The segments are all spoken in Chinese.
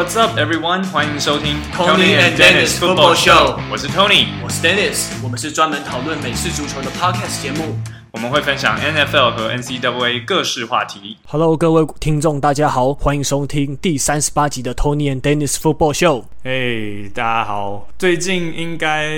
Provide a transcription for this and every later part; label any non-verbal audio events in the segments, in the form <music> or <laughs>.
What's up, everyone？欢迎收听 Tony and Dennis Football Show。我是 Tony，我是 Dennis。我们是专门讨论美式足球的 Podcast 节目。我们会分享 NFL 和 NCAA 各式话题。Hello，各位听众，大家好，欢迎收听第三十八集的 Tony and Dennis Football Show。嘿，hey, 大家好。最近应该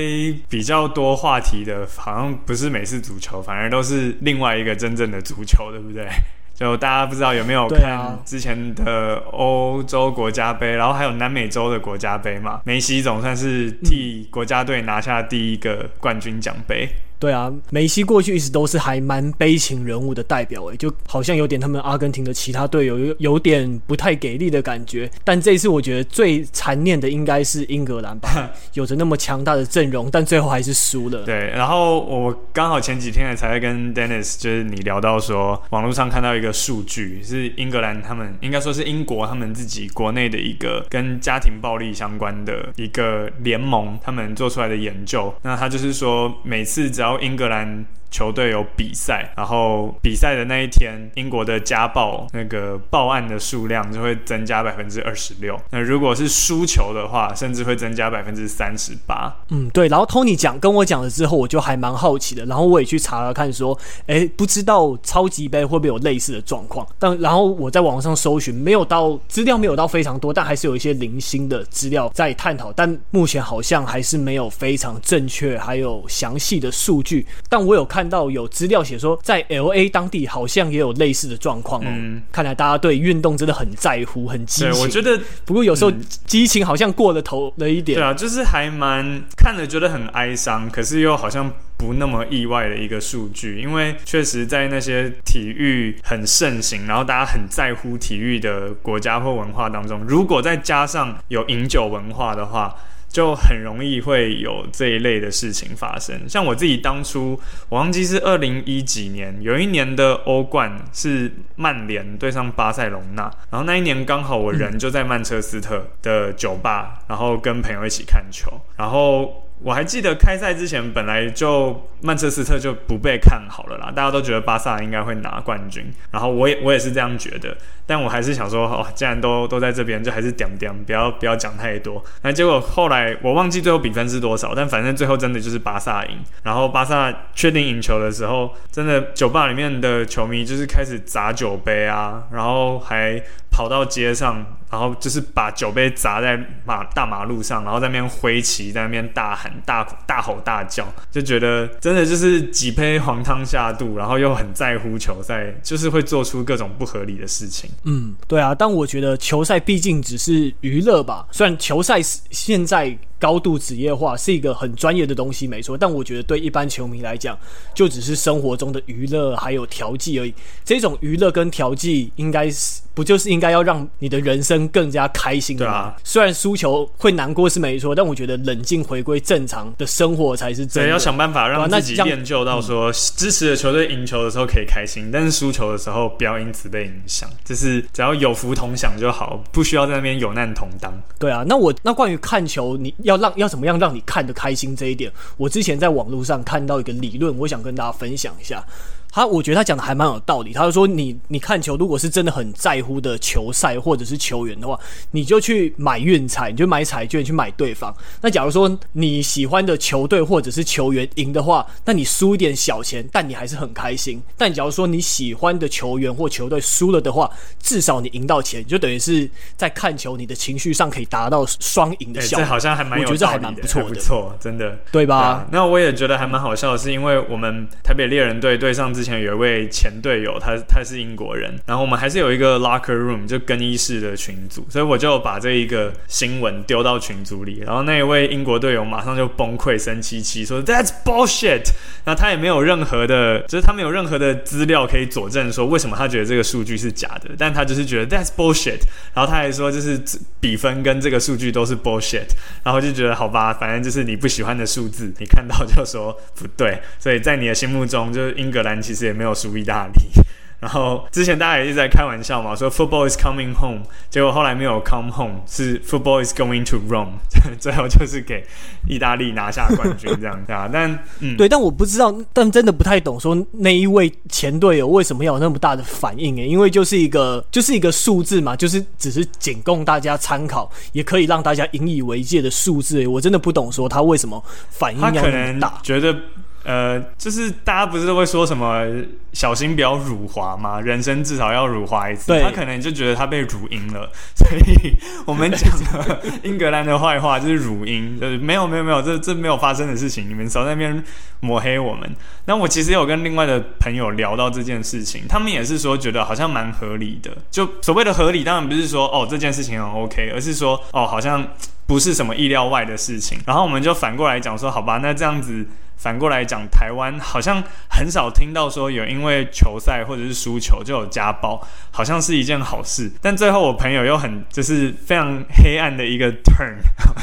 比较多话题的，好像不是美式足球，反而都是另外一个真正的足球，对不对？就大家不知道有没有看之前的欧洲国家杯，然后还有南美洲的国家杯嘛？梅西总算是替国家队拿下第一个冠军奖杯。对啊，梅西过去一直都是还蛮悲情人物的代表，诶，就好像有点他们阿根廷的其他队友有有点不太给力的感觉。但这一次我觉得最残念的应该是英格兰吧，<laughs> 有着那么强大的阵容，但最后还是输了。对，然后我刚好前几天也才在跟 Dennis，就是你聊到说，网络上看到一个数据，是英格兰他们应该说是英国他们自己国内的一个跟家庭暴力相关的一个联盟，他们做出来的研究。那他就是说，每次只要英格兰球队有比赛，然后比赛的那一天，英国的家暴那个报案的数量就会增加百分之二十六。那如果是输球的话，甚至会增加百分之三十八。嗯，对。然后 Tony 讲跟我讲了之后，我就还蛮好奇的。然后我也去查了看，说，哎，不知道超级杯会不会有类似的状况？但然后我在网上搜寻，没有到资料没有到非常多，但还是有一些零星的资料在探讨。但目前好像还是没有非常正确还有详细的数据。但我有看。看到有资料写说，在 LA 当地好像也有类似的状况哦。嗯，看来大家对运动真的很在乎，很激情。我觉得，不过有时候激情好像过了头了一点。对啊，就是还蛮看了觉得很哀伤，可是又好像不那么意外的一个数据，因为确实在那些体育很盛行，然后大家很在乎体育的国家或文化当中，如果再加上有饮酒文化的话。就很容易会有这一类的事情发生。像我自己当初，我忘记是二零一几年，有一年的欧冠是曼联对上巴塞隆纳，然后那一年刚好我人就在曼彻斯特的酒吧，然后跟朋友一起看球，然后。我还记得开赛之前，本来就曼彻斯特就不被看好了啦，大家都觉得巴萨应该会拿冠军，然后我也我也是这样觉得，但我还是想说，哦，既然都都在这边，就还是点点，不要不要讲太多。那结果后来我忘记最后比分是多少，但反正最后真的就是巴萨赢。然后巴萨确定赢球的时候，真的酒吧里面的球迷就是开始砸酒杯啊，然后还跑到街上。然后就是把酒杯砸在马大马路上，然后在那边挥旗，在那边大喊大大吼大叫，就觉得真的就是几杯黄汤下肚，然后又很在乎球赛，就是会做出各种不合理的事情。嗯，对啊，但我觉得球赛毕竟只是娱乐吧，虽然球赛现在。高度职业化是一个很专业的东西，没错。但我觉得对一般球迷来讲，就只是生活中的娱乐还有调剂而已。这种娱乐跟调剂，应该是不就是应该要让你的人生更加开心的吗？对啊。虽然输球会难过是没错，但我觉得冷静回归正常的生活才是真的。对，要想办法让自己练就到说，支持的球队赢球的时候可以开心，但是输球的时候不要因此被影响。就是只要有福同享就好，不需要在那边有难同当。对啊，那我那关于看球，你要。要让要怎么样让你看得开心这一点，我之前在网络上看到一个理论，我想跟大家分享一下。他我觉得他讲的还蛮有道理。他就说你，你你看球，如果是真的很在乎的球赛或者是球员的话，你就去买运彩，你就买彩券去买对方。那假如说你喜欢的球队或者是球员赢的话，那你输一点小钱，但你还是很开心。但假如说你喜欢的球员或球队输了的话，至少你赢到钱，就等于是在看球，你的情绪上可以达到双赢的效果。欸，这好像还蛮有道理的，我觉得这还蛮不错的，不错，真的，对吧？对，那我也觉得还蛮好笑的，是因为我们台北猎人队对上。之前有一位前队友，他他是英国人，然后我们还是有一个 locker room 就更衣室的群组，所以我就把这一个新闻丢到群组里，然后那一位英国队友马上就崩溃生气气说 That's bullshit，那他也没有任何的，就是他没有任何的资料可以佐证说为什么他觉得这个数据是假的，但他就是觉得 That's bullshit，然后他还说就是比分跟这个数据都是 bullshit，然后就觉得好吧，反正就是你不喜欢的数字，你看到就说不对，所以在你的心目中就是英格兰。其也没有输意大利，<laughs> 然后之前大家也一直在开玩笑嘛，说 football is coming home，结果后来没有 come home，是 football is going to Rome，<laughs> 最后就是给意大利拿下冠军这样 <laughs> 子啊。但嗯，对，但我不知道，但真的不太懂，说那一位前队友为什么要有那么大的反应？诶，因为就是一个就是一个数字嘛，就是只是仅供大家参考，也可以让大家引以为戒的数字。诶，我真的不懂，说他为什么反应要那么大？觉得。呃，就是大家不是都会说什么小心不要辱华吗？人生至少要辱华一次。他可能就觉得他被辱英了，所以我们讲的英格兰的坏话就是辱英，就是没有没有没有，这这没有发生的事情，你们少在那边抹黑我们。那我其实有跟另外的朋友聊到这件事情，他们也是说觉得好像蛮合理的。就所谓的合理，当然不是说哦这件事情很 OK，而是说哦好像不是什么意料外的事情。然后我们就反过来讲说，好吧，那这样子。反过来讲，台湾好像很少听到说有因为球赛或者是输球就有家暴，好像是一件好事。但最后我朋友又很就是非常黑暗的一个 <laughs> turn，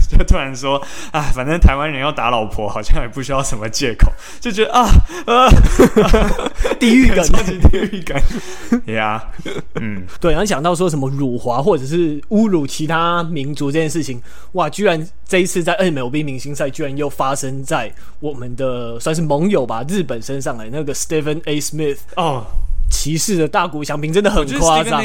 就突然说啊，反正台湾人要打老婆，好像也不需要什么借口，就觉得啊啊，地狱感，超级地狱感。<laughs> 呀，嗯，对，然后讲到说什么辱华或者是侮辱其他民族这件事情，哇，居然这一次在 MLB 明星赛居然又发生在我们的。呃，算是盟友吧，日本身上来那个 Stephen A. Smith 哦，骑士的大谷翔平真的很夸张。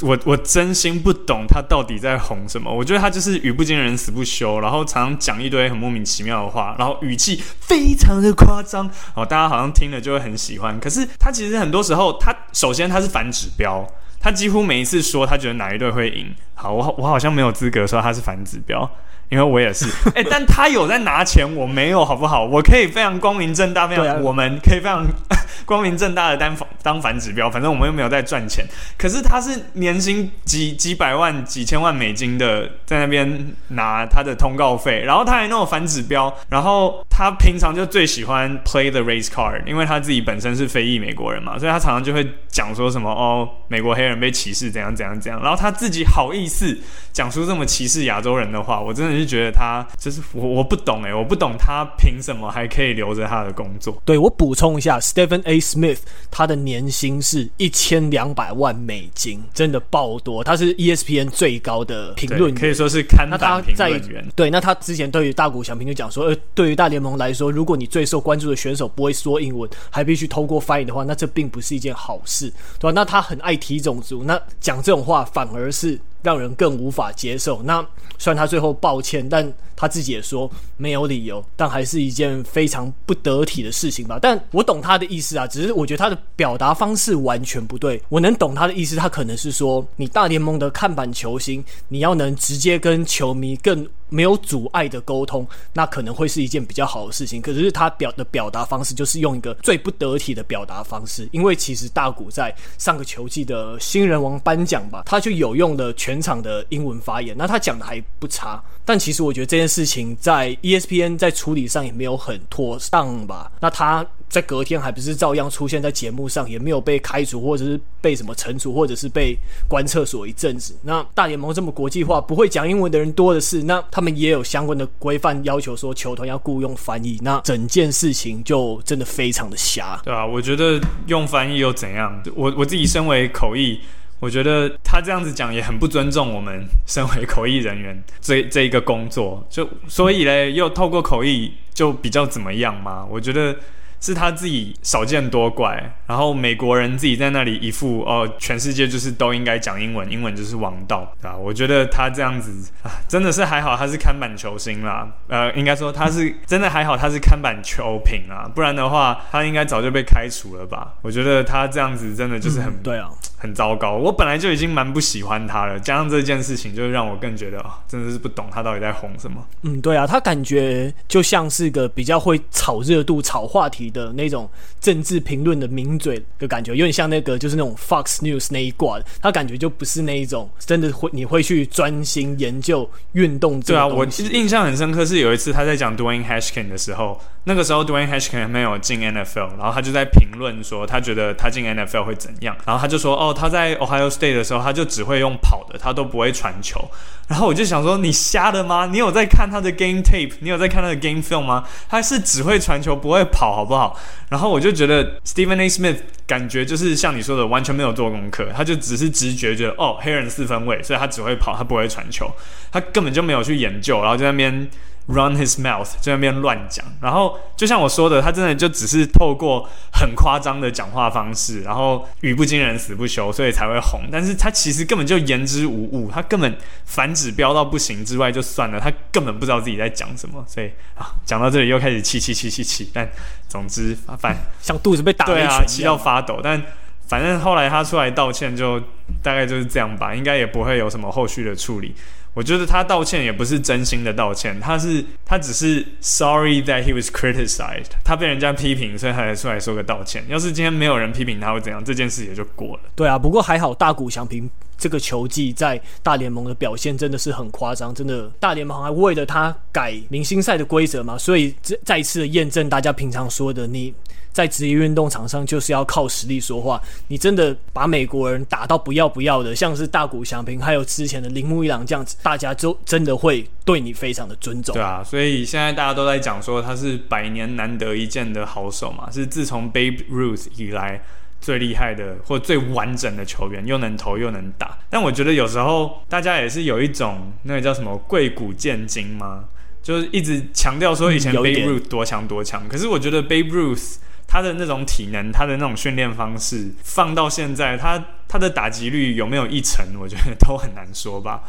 我我真心不懂他到底在红什么。我觉得他就是语不惊人死不休，然后常常讲一堆很莫名其妙的话，然后语气非常的夸张，哦，大家好像听了就会很喜欢。可是他其实很多时候，他首先他是反指标，他几乎每一次说他觉得哪一队会赢，好，我我好像没有资格说他是反指标。因为我也是，<laughs> 哎、欸，但他有在拿钱，我没有，好不好？我可以非常光明正大，非常、啊、我们可以非常 <laughs> 光明正大的当反当反指标，反正我们又没有在赚钱。可是他是年薪几几百万、几千万美金的，在那边拿他的通告费，然后他还弄反指标，然后他平常就最喜欢 play the race card，因为他自己本身是非裔美国人嘛，所以他常常就会讲说什么哦，美国黑人被歧视怎样怎样怎样，然后他自己好意思讲出这么歧视亚洲人的话，我真的是。就觉得他就是我，我不懂哎，我不懂他凭什么还可以留着他的工作？对，我补充一下，Stephen A. Smith 他的年薪是一千两百万美金，真的爆多。他是 ESPN 最高的评论员，可以说是看板评论员。对，那他之前对于大谷翔平就讲说，呃，对于大联盟来说，如果你最受关注的选手不会说英文，还必须通过翻译的话，那这并不是一件好事，对吧？那他很爱提种族，那讲这种话反而是。让人更无法接受。那虽然他最后抱歉，但他自己也说没有理由，但还是一件非常不得体的事情吧。但我懂他的意思啊，只是我觉得他的表达方式完全不对。我能懂他的意思，他可能是说，你大联盟的看板球星，你要能直接跟球迷更没有阻碍的沟通，那可能会是一件比较好的事情。可是他表的表达方式就是用一个最不得体的表达方式，因为其实大谷在上个球季的新人王颁奖吧，他就有用了全场的英文发言，那他讲的还不差。但其实我觉得这件事情在 ESPN 在处理上也没有很妥当吧。那他。在隔天还不是照样出现在节目上，也没有被开除，或者是被什么惩处，或者是被关厕所一阵子。那大联盟这么国际化，不会讲英文的人多的是，那他们也有相关的规范要求，说球团要雇佣翻译。那整件事情就真的非常的瞎，对啊，我觉得用翻译又怎样？我我自己身为口译，我觉得他这样子讲也很不尊重我们身为口译人员这这一个工作。就所以嘞，又透过口译就比较怎么样嘛？我觉得。是他自己少见多怪，然后美国人自己在那里一副哦，全世界就是都应该讲英文，英文就是王道啊！我觉得他这样子啊，真的是还好，他是看板球星啦，呃，应该说他是真的还好，他是看板球评啊，不然的话他应该早就被开除了吧？我觉得他这样子真的就是很、嗯、对啊，很糟糕。我本来就已经蛮不喜欢他了，加上这件事情，就让我更觉得啊，真的是不懂他到底在红什么。嗯，对啊，他感觉就像是个比较会炒热度、炒话题的那种政治评论的名嘴的感觉，有点像那个就是那种 Fox News 那一挂的，他感觉就不是那一种真的会你会去专心研究运动。对啊，我其实印象很深刻，是有一次他在讲 Dwayne Haskins 的时候，那个时候 Dwayne Haskins 没有进 NFL，然后他就在评论说，他觉得他进 NFL 会怎样。然后他就说，哦，他在 Ohio State 的时候，他就只会用跑的，他都不会传球。然后我就想说，你瞎的吗？你有在看他的 game tape？你有在看他的 game film 吗？他是只会传球，不会跑，好不好？然后我就觉得 Stephen A. Smith 感觉就是像你说的，完全没有做功课，他就只是直觉觉得，哦，黑人四分卫，所以他只会跑，他不会传球，他根本就没有去研究，然后在那边。Run his mouth，在那边乱讲。然后就像我说的，他真的就只是透过很夸张的讲话方式，然后语不惊人死不休，所以才会红。但是他其实根本就言之无物，他根本反指标到不行之外就算了，他根本不知道自己在讲什么。所以啊，讲到这里又开始气气气气气。但总之，反 <laughs> 像肚子被打了一拳，对啊，气到发抖。但反正后来他出来道歉，就大概就是这样吧，应该也不会有什么后续的处理。我觉得他道歉也不是真心的道歉，他是他只是 sorry that he was criticized，他被人家批评，所以他才出来说个道歉。要是今天没有人批评他会怎样，这件事也就过了。对啊，不过还好大谷翔平这个球季在大联盟的表现真的是很夸张，真的大联盟还为了他改明星赛的规则嘛，所以再再次验证大家平常说的你。在职业运动场上就是要靠实力说话。你真的把美国人打到不要不要的，像是大谷翔平，还有之前的铃木一朗这样子，大家就真的会对你非常的尊重。对啊，所以现在大家都在讲说他是百年难得一见的好手嘛，是自从 Babe Ruth 以来最厉害的或最完整的球员，又能投又能打。但我觉得有时候大家也是有一种那个叫什么贵古见今吗？就是一直强调说以前 Babe Ruth 多强多强，可是我觉得 Babe Ruth 他的那种体能，他的那种训练方式，放到现在，他他的打击率有没有一成，我觉得都很难说吧。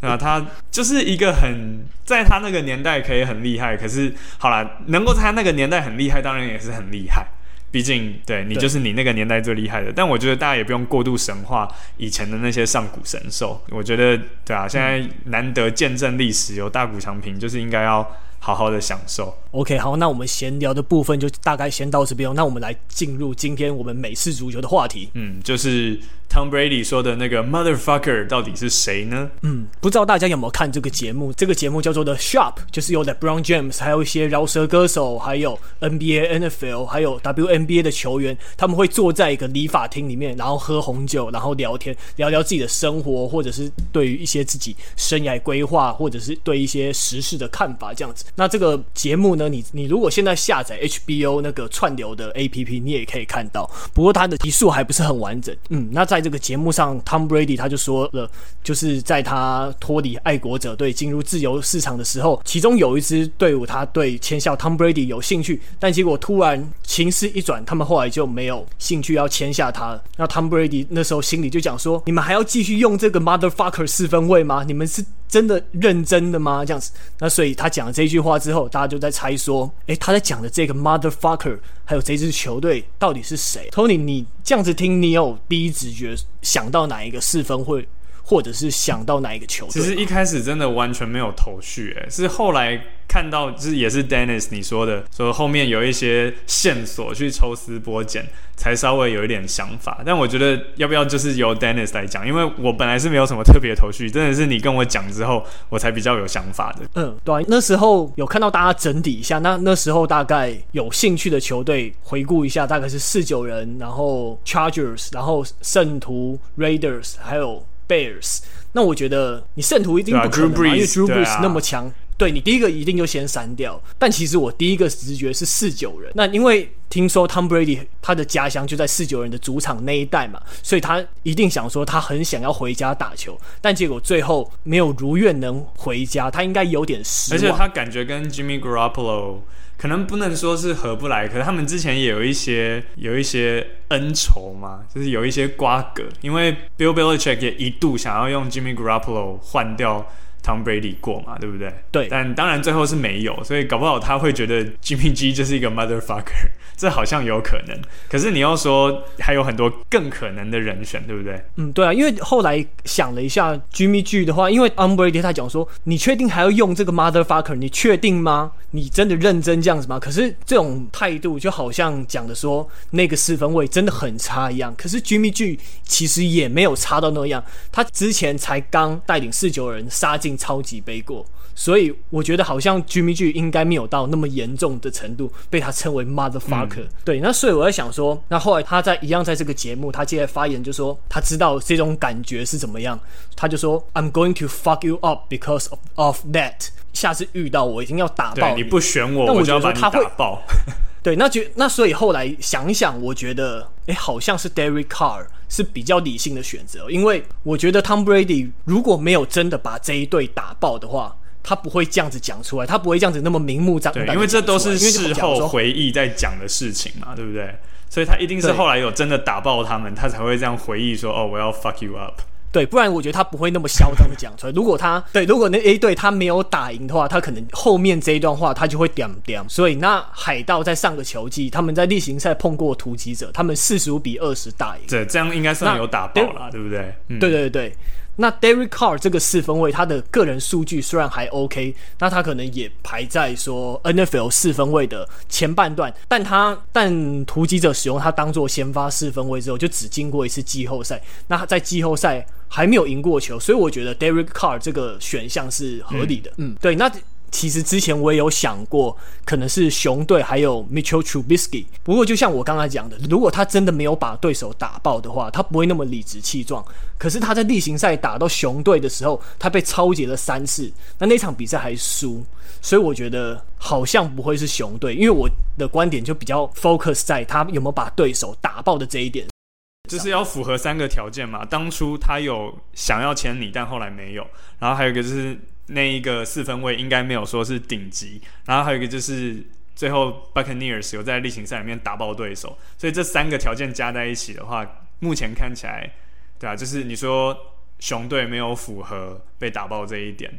啊，他就是一个很在他那个年代可以很厉害，可是好啦，能够在他那个年代很厉害，当然也是很厉害。毕竟，对你就是你那个年代最厉害的。但我觉得大家也不用过度神话以前的那些上古神兽。我觉得，对啊，现在难得见证历史，有大谷长平，就是应该要。好好的享受。OK，好，那我们闲聊的部分就大概先到这边。那我们来进入今天我们美式足球的话题。嗯，就是 Tom Brady 说的那个 motherfucker 到底是谁呢？嗯，不知道大家有没有看这个节目？这个节目叫做 The Shop，就是由 LeBron James，还有一些饶舌歌手，还有 NBA、NFL，还有 WNBA 的球员，他们会坐在一个理发厅里面，然后喝红酒，然后聊天，聊聊自己的生活，或者是对于一些自己生涯规划，或者是对一些时事的看法，这样子。那这个节目呢，你你如果现在下载 HBO 那个串流的 APP，你也可以看到。不过它的集数还不是很完整。嗯，那在这个节目上，Tom Brady 他就说了，就是在他脱离爱国者队进入自由市场的时候，其中有一支队伍他对签下 Tom Brady 有兴趣，但结果突然情势一转，他们后来就没有兴趣要签下他了。那 Tom Brady 那时候心里就讲说：“你们还要继续用这个 motherfucker 四分卫吗？你们是真的认真的吗？”这样子。那所以他讲了这句。话之后，大家就在猜说，诶，他在讲的这个 motherfucker，还有这支球队到底是谁？Tony，你这样子听，你有第一直觉想到哪一个四分会？或者是想到哪一个球队？其实一开始真的完全没有头绪，诶，是后来看到，就是也是 Dennis 你说的，说后面有一些线索去抽丝剥茧，才稍微有一点想法。但我觉得要不要就是由 Dennis 来讲，因为我本来是没有什么特别的头绪，真的是你跟我讲之后，我才比较有想法的。嗯，对啊，那时候有看到大家整理一下，那那时候大概有兴趣的球队，回顾一下，大概是四九人，然后 Chargers，然后圣徒 Raiders，还有。Bears，那我觉得你圣徒一定不可能嘛，因为 Drew Brees 那么强，对，你第一个一定就先删掉。但其实我第一个直觉是四九人，那因为听说 Tom Brady 他的家乡就在四九人的主场那一带嘛，所以他一定想说他很想要回家打球，但结果最后没有如愿能回家，他应该有点失望。而且他感觉跟 Jimmy Garoppolo。可能不能说是合不来，可是他们之前也有一些有一些恩仇嘛，就是有一些瓜葛。因为 Bill Belichick 也一度想要用 Jimmy Garoppolo 换掉 Tom Brady 过嘛，对不对？对。但当然最后是没有，所以搞不好他会觉得 Jimmy G 就是一个 motherfucker，这好像有可能。可是你要说还有很多更可能的人选，对不对？嗯，对啊，因为后来想了一下 Jimmy G 的话，因为 u m b r a d y 他讲说，你确定还要用这个 motherfucker？你确定吗？你真的认真这样子吗？可是这种态度就好像讲的说那个四分卫真的很差一样。可是 Jimmy G 其实也没有差到那样，他之前才刚带领四九人杀进超级杯过，所以我觉得好像 Jimmy G 应该没有到那么严重的程度被他称为 motherfucker、嗯。对，那所以我在想说，那后来他在一样在这个节目，他接着发言就说他知道这种感觉是怎么样，他就说 I'm going to fuck you up because of, of that。下次遇到我一定要打爆你，你不选我，那我，我就要把你打爆。<laughs> 对，那觉那所以后来想一想，我觉得哎，好像是 Derek Carr 是比较理性的选择，因为我觉得 Tom Brady 如果没有真的把这一队打爆的话，他不会这样子讲出来，他不会这样子那么明目张胆。对，因为这都是事后回忆在讲的事情嘛，对不对？所以他一定是后来有真的打爆他们，他才会这样回忆说：“哦，我要 fuck you up。”对，不然我觉得他不会那么嚣张的讲出来。如果他对，如果那 A 队他没有打赢的话，他可能后面这一段话他就会点点。所以那海盗在上个球季，他们在例行赛碰过突击者，他们四十五比二十打赢。对，这样应该算有打爆了，对不对？嗯、对对对。那 Derek Carr 这个四分卫，他的个人数据虽然还 OK，那他可能也排在说 NFL 四分卫的前半段，但他但突击者使用他当做先发四分卫之后，就只经过一次季后赛，那他在季后赛还没有赢过球，所以我觉得 Derek Carr 这个选项是合理的。嗯，嗯对，那。其实之前我也有想过，可能是熊队还有 Mitchell Trubisky。不过就像我刚才讲的，如果他真的没有把对手打爆的话，他不会那么理直气壮。可是他在例行赛打到熊队的时候，他被抄截了三次，那那场比赛还输，所以我觉得好像不会是熊队，因为我的观点就比较 focus 在他有没有把对手打爆的这一点。就是要符合三个条件嘛。当初他有想要签你，但后来没有。然后还有一个就是。那一个四分卫应该没有说是顶级，然后还有一个就是最后 Buccaneers 有在例行赛里面打爆对手，所以这三个条件加在一起的话，目前看起来，对啊，就是你说熊队没有符合被打爆这一点，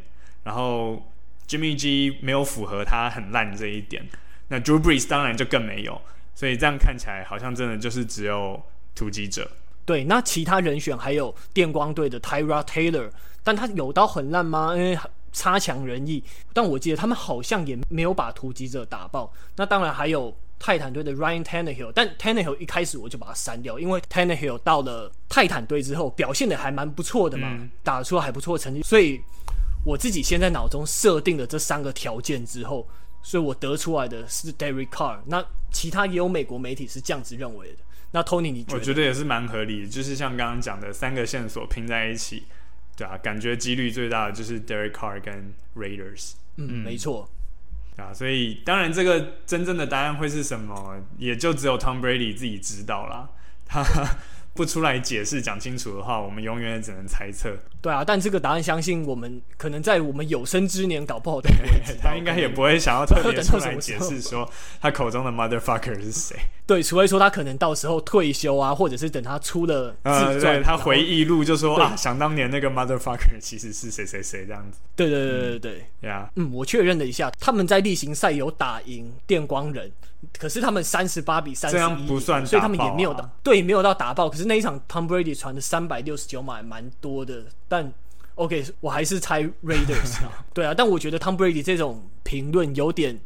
然后 Jimmy G 没有符合他很烂这一点，那 Drew Brees 当然就更没有，所以这样看起来好像真的就是只有突击者。对，那其他人选还有电光队的 Tyra Taylor，但他有到很烂吗？因为差强人意。但我记得他们好像也没有把突击者打爆。那当然还有泰坦队的 Ryan Tannehill，但 Tannehill 一开始我就把他删掉，因为 Tannehill 到了泰坦队之后表现的还蛮不错的嘛，嗯、打出了还不错的成绩。所以我自己先在脑中设定了这三个条件之后，所以我得出来的是 Derek Carr。那其他也有美国媒体是这样子认为的。那 Tony，你觉得？我觉得也是蛮合理的，就是像刚刚讲的三个线索拼在一起，对啊，感觉几率最大的就是 Derek Carr 跟 Raiders。嗯，嗯没错。啊，所以当然这个真正的答案会是什么，也就只有 Tom Brady 自己知道啦。他。不出来解释讲清楚的话，我们永远只能猜测。对啊，但这个答案，相信我们可能在我们有生之年搞不好都不会知道。他应该也不会想要特别出来解释说 <laughs> 他口中的 motherfucker 是谁。对，除非说他可能到时候退休啊，或者是等他出了自传，对他回忆录就说啊，想当年那个 motherfucker 其实是谁谁谁这样子。对对对对对，对啊，嗯，我确认了一下，他们在例行赛有打赢电光人。可是他们三十八比三十一，不算，所以他们也没有到，对，没有到打爆。可是那一场 Tom Brady 传的三百六十九码也蛮多的，但 OK，我还是猜 Raiders 啊。<laughs> 对啊，但我觉得 Tom Brady 这种评论有点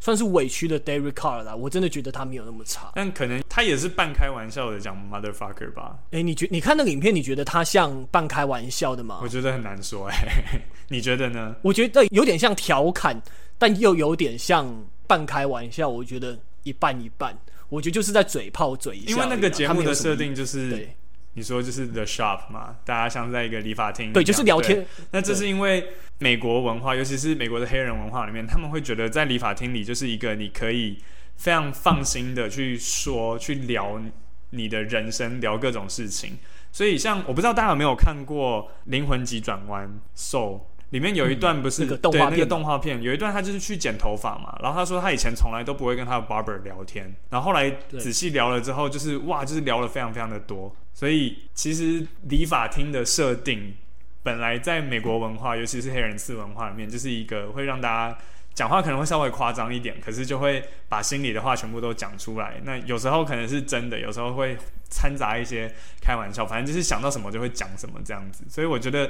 算是委屈的 Derek Carr 啦。我真的觉得他没有那么差，但可能他也是半开玩笑的讲 motherfucker 吧。哎、欸，你觉你看那个影片，你觉得他像半开玩笑的吗？我觉得很难说哎、欸，你觉得呢？我觉得有点像调侃，但又有点像。半开玩笑，我觉得一半一半。我觉得就是在嘴炮嘴一下，因为那个节目的设定就是，你说就是 The Shop 嘛，大家像在一个理发厅，对，就是聊天。那这是因为美国文化，尤其是美国的黑人文化里面，他们会觉得在理发厅里就是一个你可以非常放心的去说、去聊你的人生，聊各种事情。所以，像我不知道大家有没有看过《灵魂急转弯》Soul。里面有一段不是、对那个动画片有一段他就是去剪头发嘛，然后他说他以前从来都不会跟他的 barber 聊天，然后后来仔细聊了之后，就是哇，就是聊了非常非常的多。所以其实理发厅的设定本来在美国文化，尤其是黑人次文化里面，就是一个会让大家讲话可能会稍微夸张一点，可是就会把心里的话全部都讲出来。那有时候可能是真的，有时候会掺杂一些开玩笑，反正就是想到什么就会讲什么这样子。所以我觉得。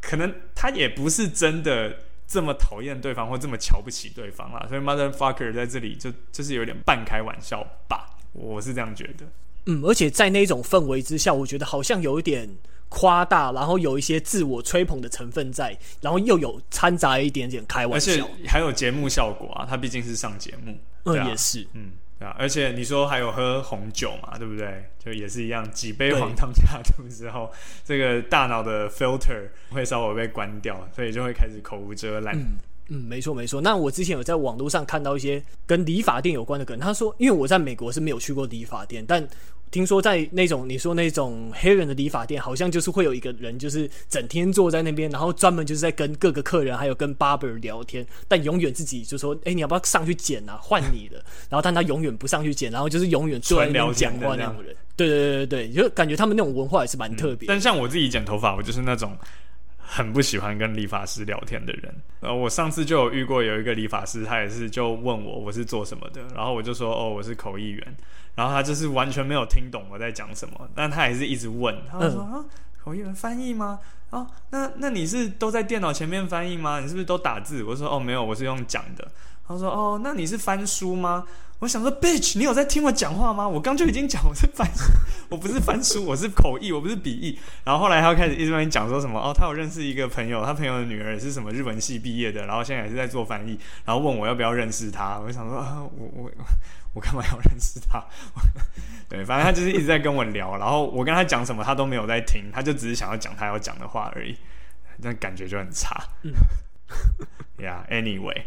可能他也不是真的这么讨厌对方或这么瞧不起对方啦，所以 motherfucker 在这里就就是有点半开玩笑吧，我是这样觉得。嗯，而且在那种氛围之下，我觉得好像有一点夸大，然后有一些自我吹捧的成分在，然后又有掺杂一点点开玩笑，而且还有节目效果啊，他毕竟是上节目，嗯，啊、也是，嗯。啊，而且你说还有喝红酒嘛，对不对？就也是一样，几杯黄汤下肚之后，<laughs> 这个大脑的 filter 会稍微被关掉，所以就会开始口无遮拦。嗯嗯，没错没错。那我之前有在网络上看到一些跟理发店有关的梗，他说，因为我在美国是没有去过理发店，但听说在那种你说那种黑人的理发店，好像就是会有一个人，就是整天坐在那边，然后专门就是在跟各个客人还有跟 barber 聊天，但永远自己就说，哎，你要不要上去剪啊？换你的。然后但他永远不上去剪，然后就是永远坐在那边讲话那种人。对对对对对，就感觉他们那种文化也是蛮特别、但像我自己剪头发，我就是那种。很不喜欢跟理发师聊天的人，然后我上次就有遇过有一个理发师，他也是就问我我是做什么的，然后我就说哦，我是口译员，然后他就是完全没有听懂我在讲什么，但他还是一直问，他就说、嗯、啊，口译员翻译吗？哦，那那你是都在电脑前面翻译吗？你是不是都打字？我说哦，没有，我是用讲的。他说哦，那你是翻书吗？我想说，bitch，你有在听我讲话吗？我刚就已经讲我是翻书，<laughs> 我不是翻书，我是口译，我不是笔译。然后后来他开始一直跟你讲说什么哦，他有认识一个朋友，他朋友的女儿也是什么日文系毕业的，然后现在也是在做翻译，然后问我要不要认识他。我就想说啊，我我 <laughs> 我干嘛要认识他？<laughs> 对，反正他就是一直在跟我聊，然后我跟他讲什么他都没有在听，他就只是想要讲他要讲的话而已，那感觉就很差。嗯，Yeah，anyway。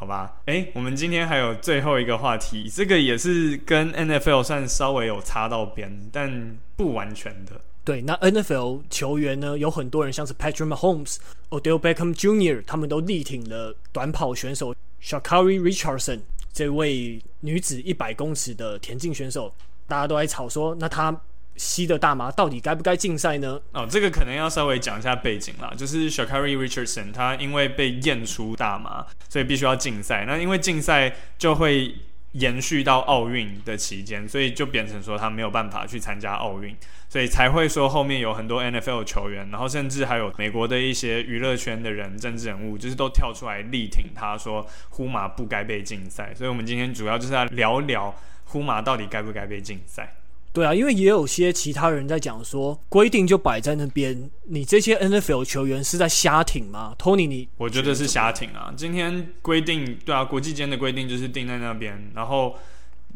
好吧，诶，我们今天还有最后一个话题，这个也是跟 NFL 算稍微有擦到边，但不完全的。对，那 NFL 球员呢，有很多人像是 Patrick Mahomes、Odell Beckham Jr.，他们都力挺了短跑选手 Shakari Richardson 这位女子一百公尺的田径选手，大家都在吵说，那她。吸的大麻到底该不该禁赛呢？哦，这个可能要稍微讲一下背景啦。就是 Sha'Carri Richardson 他因为被验出大麻，所以必须要禁赛。那因为禁赛就会延续到奥运的期间，所以就变成说他没有办法去参加奥运，所以才会说后面有很多 NFL 球员，然后甚至还有美国的一些娱乐圈的人、政治人物，就是都跳出来力挺他，说呼麻不该被禁赛。所以我们今天主要就是要聊聊呼麻到底该不该被禁赛。对啊，因为也有些其他人在讲说，规定就摆在那边，你这些 NFL 球员是在瞎挺吗？Tony，你我觉得是瞎挺啊。今天规定，对啊，国际间的规定就是定在那边，然后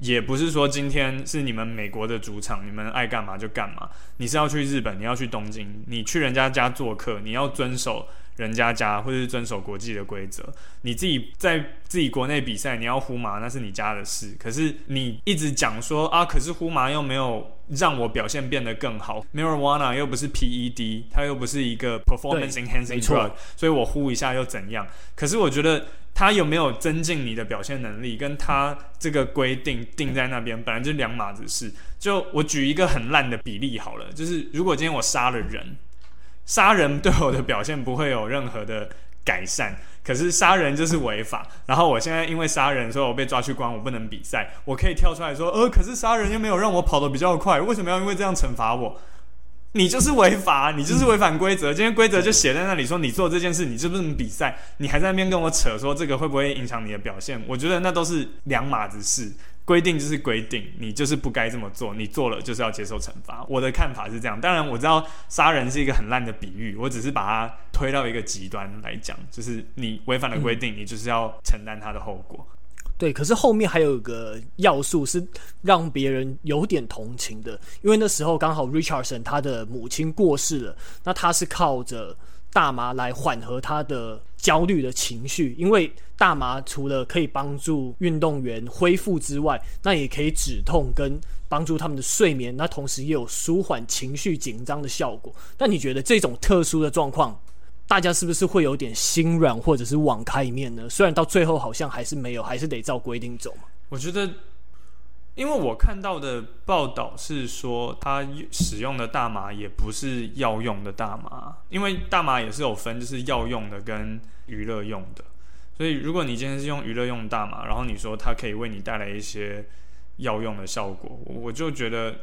也不是说今天是你们美国的主场，你们爱干嘛就干嘛。你是要去日本，你要去东京，你去人家家做客，你要遵守。人家家或者是遵守国际的规则，你自己在自己国内比赛，你要呼麻那是你家的事。可是你一直讲说啊，可是呼麻又没有让我表现变得更好，marijuana 又不是 PED，它又不是一个 performance enhancing drug，所以我呼一下又怎样？可是我觉得它有没有增进你的表现能力，跟他这个规定定在那边，本来就是两码子事。就我举一个很烂的比例好了，就是如果今天我杀了人。杀人对我的表现不会有任何的改善，可是杀人就是违法。然后我现在因为杀人，所以我被抓去关，我不能比赛。我可以跳出来说，呃，可是杀人又没有让我跑得比较快，为什么要因为这样惩罚我？你就是违法，你就是违反规则。今天规则就写在那里，说你做这件事，你就不能比赛。你还在那边跟我扯说这个会不会影响你的表现？我觉得那都是两码子事。规定就是规定，你就是不该这么做，你做了就是要接受惩罚。我的看法是这样，当然我知道杀人是一个很烂的比喻，我只是把它推到一个极端来讲，就是你违反了规定，你就是要承担它的后果。对，可是后面还有一个要素是让别人有点同情的，因为那时候刚好 Richardson 他的母亲过世了，那他是靠着大麻来缓和他的焦虑的情绪，因为大麻除了可以帮助运动员恢复之外，那也可以止痛跟帮助他们的睡眠，那同时也有舒缓情绪紧张的效果。但你觉得这种特殊的状况，大家是不是会有点心软或者是网开一面呢？虽然到最后好像还是没有，还是得照规定走嘛。我觉得，因为我看到的报道是说，他使用的大麻也不是药用的大麻，因为大麻也是有分，就是药用的跟娱乐用的。所以如果你今天是用娱乐用大麻，然后你说它可以为你带来一些药用的效果，我就觉得。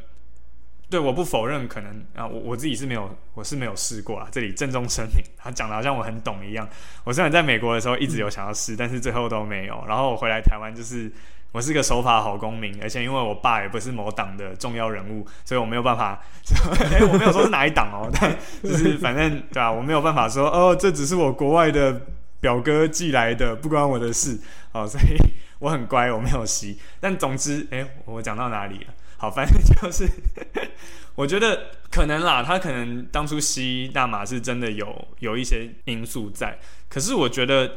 对，我不否认可能啊，我我自己是没有，我是没有试过啊。这里郑重声明，他讲的好像我很懂一样。我虽然在美国的时候一直有想要试，但是最后都没有。然后我回来台湾就是我是个守法好公民，而且因为我爸也不是某党的重要人物，所以我没有办法。欸、<laughs> 我没有说是哪一党哦，<laughs> 但就是反正对吧、啊？我没有办法说哦，这只是我国外的表哥寄来的，不关我的事哦，所以我很乖，我没有吸。但总之，哎、欸，我讲到哪里了？好，反正就是 <laughs> 我觉得可能啦，他可能当初吸大麻是真的有有一些因素在，可是我觉得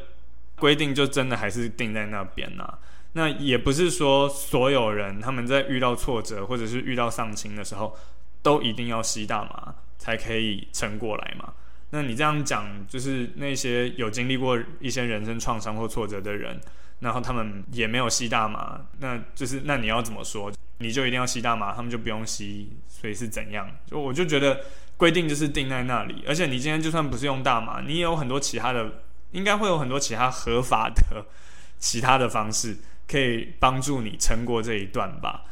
规定就真的还是定在那边呐。那也不是说所有人他们在遇到挫折或者是遇到丧亲的时候，都一定要吸大麻才可以撑过来嘛。那你这样讲，就是那些有经历过一些人生创伤或挫折的人，然后他们也没有吸大麻，那就是那你要怎么说？你就一定要吸大麻，他们就不用吸，所以是怎样？就我就觉得规定就是定在那里，而且你今天就算不是用大麻，你也有很多其他的，应该会有很多其他合法的其他的方式。可以帮助你撑过这一段吧，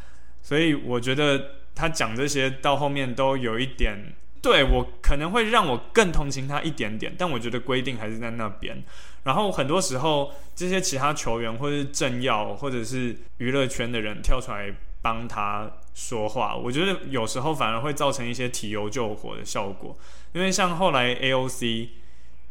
所以我觉得他讲这些到后面都有一点，对，我可能会让我更同情他一点点，但我觉得规定还是在那边。然后很多时候这些其他球员或者是政要或者是娱乐圈的人跳出来帮他说话，我觉得有时候反而会造成一些提油救火的效果，因为像后来 AOC。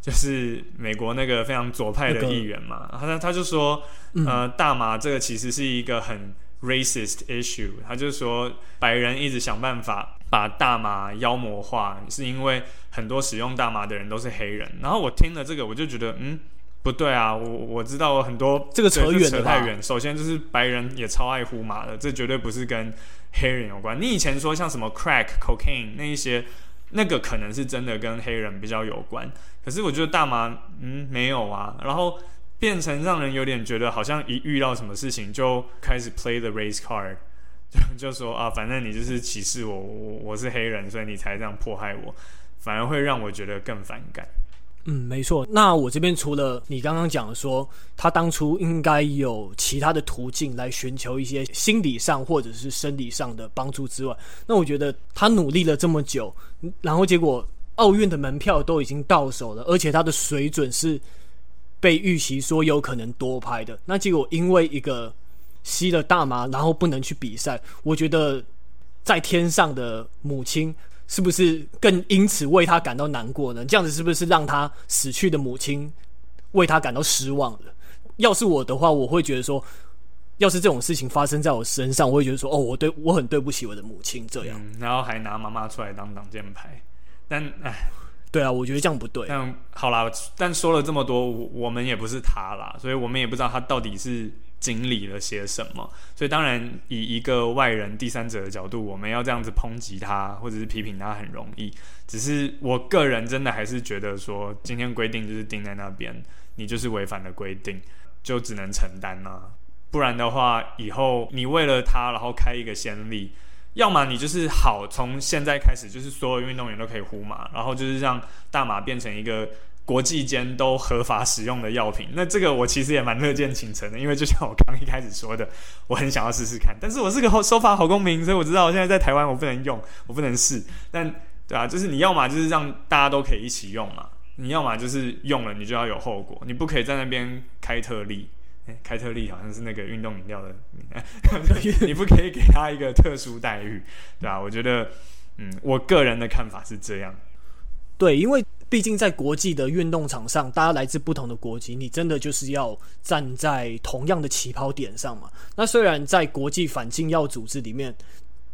就是美国那个非常左派的议员嘛，他、那个、他就说，呃，大麻这个其实是一个很 racist issue，他就说白人一直想办法把大麻妖魔化，是因为很多使用大麻的人都是黑人。然后我听了这个，我就觉得，嗯，不对啊，我我知道很多这个扯远扯太远。首先就是白人也超爱呼麻的，这绝对不是跟黑人有关。你以前说像什么 crack、cocaine 那一些。那个可能是真的跟黑人比较有关，可是我觉得大麻，嗯，没有啊，然后变成让人有点觉得好像一遇到什么事情就开始 play the race card，就 <laughs> 就说啊，反正你就是歧视我，我我是黑人，所以你才这样迫害我，反而会让我觉得更反感。嗯，没错。那我这边除了你刚刚讲的说，他当初应该有其他的途径来寻求一些心理上或者是生理上的帮助之外，那我觉得他努力了这么久，然后结果奥运的门票都已经到手了，而且他的水准是被预期说有可能多拍的。那结果因为一个吸了大麻，然后不能去比赛，我觉得在天上的母亲。是不是更因此为他感到难过呢？这样子是不是让他死去的母亲为他感到失望了？要是我的话，我会觉得说，要是这种事情发生在我身上，我会觉得说，哦，我对我很对不起我的母亲，这样，嗯，然后还拿妈妈出来当挡箭牌。但哎，对啊，我觉得这样不对。但好啦，但说了这么多，我我们也不是他啦，所以我们也不知道他到底是。经历了些什么？所以当然，以一个外人、第三者的角度，我们要这样子抨击他，或者是批评他，很容易。只是我个人真的还是觉得说，今天规定就是定在那边，你就是违反了规定，就只能承担啦。不然的话，以后你为了他，然后开一个先例，要么你就是好，从现在开始就是所有运动员都可以呼马，然后就是让大马变成一个。国际间都合法使用的药品，那这个我其实也蛮乐见其成的，因为就像我刚一开始说的，我很想要试试看。但是我是个好守法好公民，所以我知道我现在在台湾我不能用，我不能试。但对啊，就是你要嘛就是让大家都可以一起用嘛，你要嘛就是用了你就要有后果，你不可以在那边开特例。欸，开特例好像是那个运动饮料的，<laughs> 你不可以给他一个特殊待遇，对吧？我觉得，嗯，我个人的看法是这样。对，因为。毕竟在国际的运动场上，大家来自不同的国籍，你真的就是要站在同样的起跑点上嘛？那虽然在国际反禁药组织里面，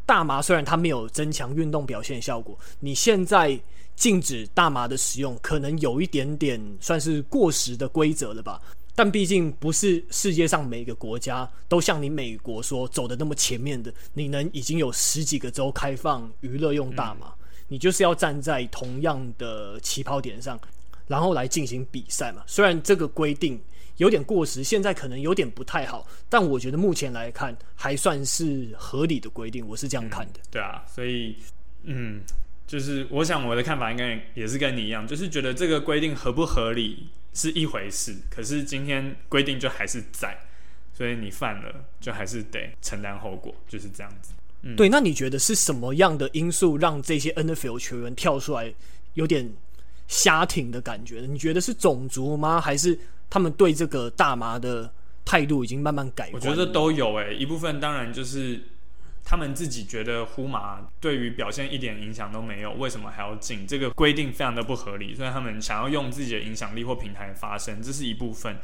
大麻虽然它没有增强运动表现效果，你现在禁止大麻的使用，可能有一点点算是过时的规则了吧？但毕竟不是世界上每个国家都像你美国说走的那么前面的，你能已经有十几个州开放娱乐用大麻。你就是要站在同样的起跑点上，然后来进行比赛嘛。虽然这个规定有点过时，现在可能有点不太好，但我觉得目前来看还算是合理的规定。我是这样看的。对啊，所以嗯，就是我想我的看法应该也是跟你一样，就是觉得这个规定合不合理是一回事，可是今天规定就还是在，所以你犯了就还是得承担后果，就是这样子。嗯、对，那你觉得是什么样的因素让这些 NFL 球员跳出来有点瞎挺的感觉呢？你觉得是种族吗？还是他们对这个大麻的态度已经慢慢改观。我觉得都有诶、欸，一部分当然就是他们自己觉得呼麻对于表现一点影响都没有，为什么还要进？这个规定非常的不合理，所以他们想要用自己的影响力或平台发声，这是一部分。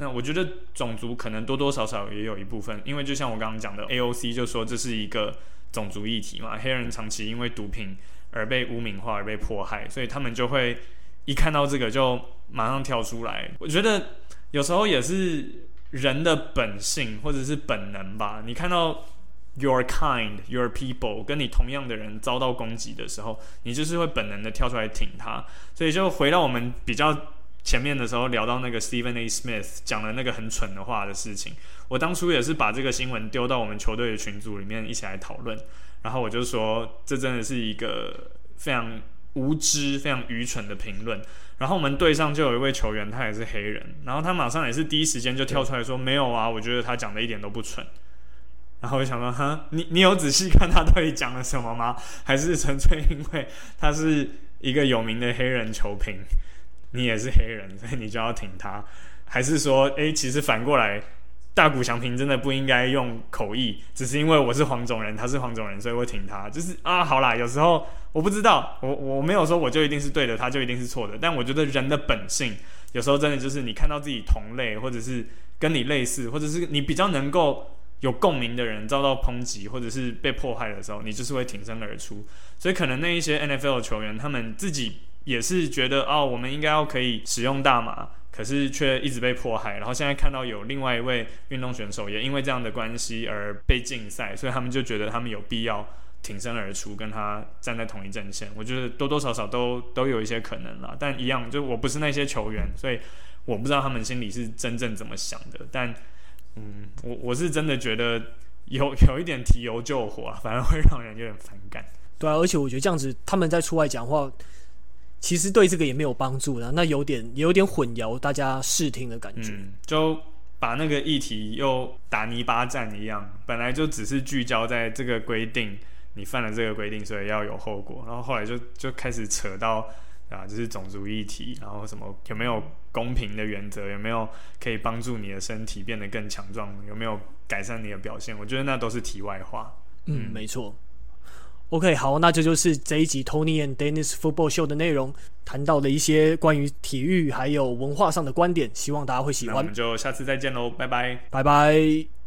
那我觉得种族可能多多少少也有一部分，因为就像我刚刚讲的，AOC 就说这是一个种族议题嘛，黑人长期因为毒品而被污名化而被迫害，所以他们就会一看到这个就马上跳出来。我觉得有时候也是人的本性或者是本能吧，你看到 your kind, your people 跟你同样的人遭到攻击的时候，你就是会本能的跳出来挺他。所以就回到我们比较。前面的时候聊到那个 Stephen A. Smith 讲了那个很蠢的话的事情，我当初也是把这个新闻丢到我们球队的群组里面一起来讨论，然后我就说这真的是一个非常无知、非常愚蠢的评论。然后我们队上就有一位球员，他也是黑人，然后他马上也是第一时间就跳出来说：“没有啊，我觉得他讲的一点都不蠢。”然后我想说：“哈，你你有仔细看他到底讲了什么吗？还是纯粹因为他是一个有名的黑人球评？”你也是黑人，<laughs> 所以你就要挺他，还是说，诶，其实反过来，大谷翔平真的不应该用口译，只是因为我是黄种人，他是黄种人，所以我挺他。就是啊，好啦，有时候我不知道，我我没有说我就一定是对的，他就一定是错的。但我觉得人的本性，有时候真的就是你看到自己同类，或者是跟你类似，或者是你比较能够有共鸣的人遭到抨击或者是被迫害的时候，你就是会挺身而出。所以可能那一些 NFL 球员，他们自己。也是觉得哦，我们应该要可以使用大麻，可是却一直被迫害。然后现在看到有另外一位运动选手也因为这样的关系而被禁赛，所以他们就觉得他们有必要挺身而出，跟他站在同一阵线。我觉得多多少少都都有一些可能啦，但一样，就我不是那些球员，所以我不知道他们心里是真正怎么想的。但嗯，我我是真的觉得有有一点提油救火啊，反而会让人有点反感。对啊，而且我觉得这样子他们在出外讲话。其实对这个也没有帮助的，那有点有点混淆大家视听的感觉，嗯，就把那个议题又打泥巴战一样，本来就只是聚焦在这个规定，你犯了这个规定，所以要有后果，然后后来就就开始扯到啊，就是种族议题，然后什么有没有公平的原则，有没有可以帮助你的身体变得更强壮，有没有改善你的表现，我觉得那都是题外话。嗯，嗯没错。OK，好，那这就是这一集 Tony and Dennis Football Show 的内容，谈到了一些关于体育还有文化上的观点，希望大家会喜欢。那我们就下次再见喽，拜拜，拜拜。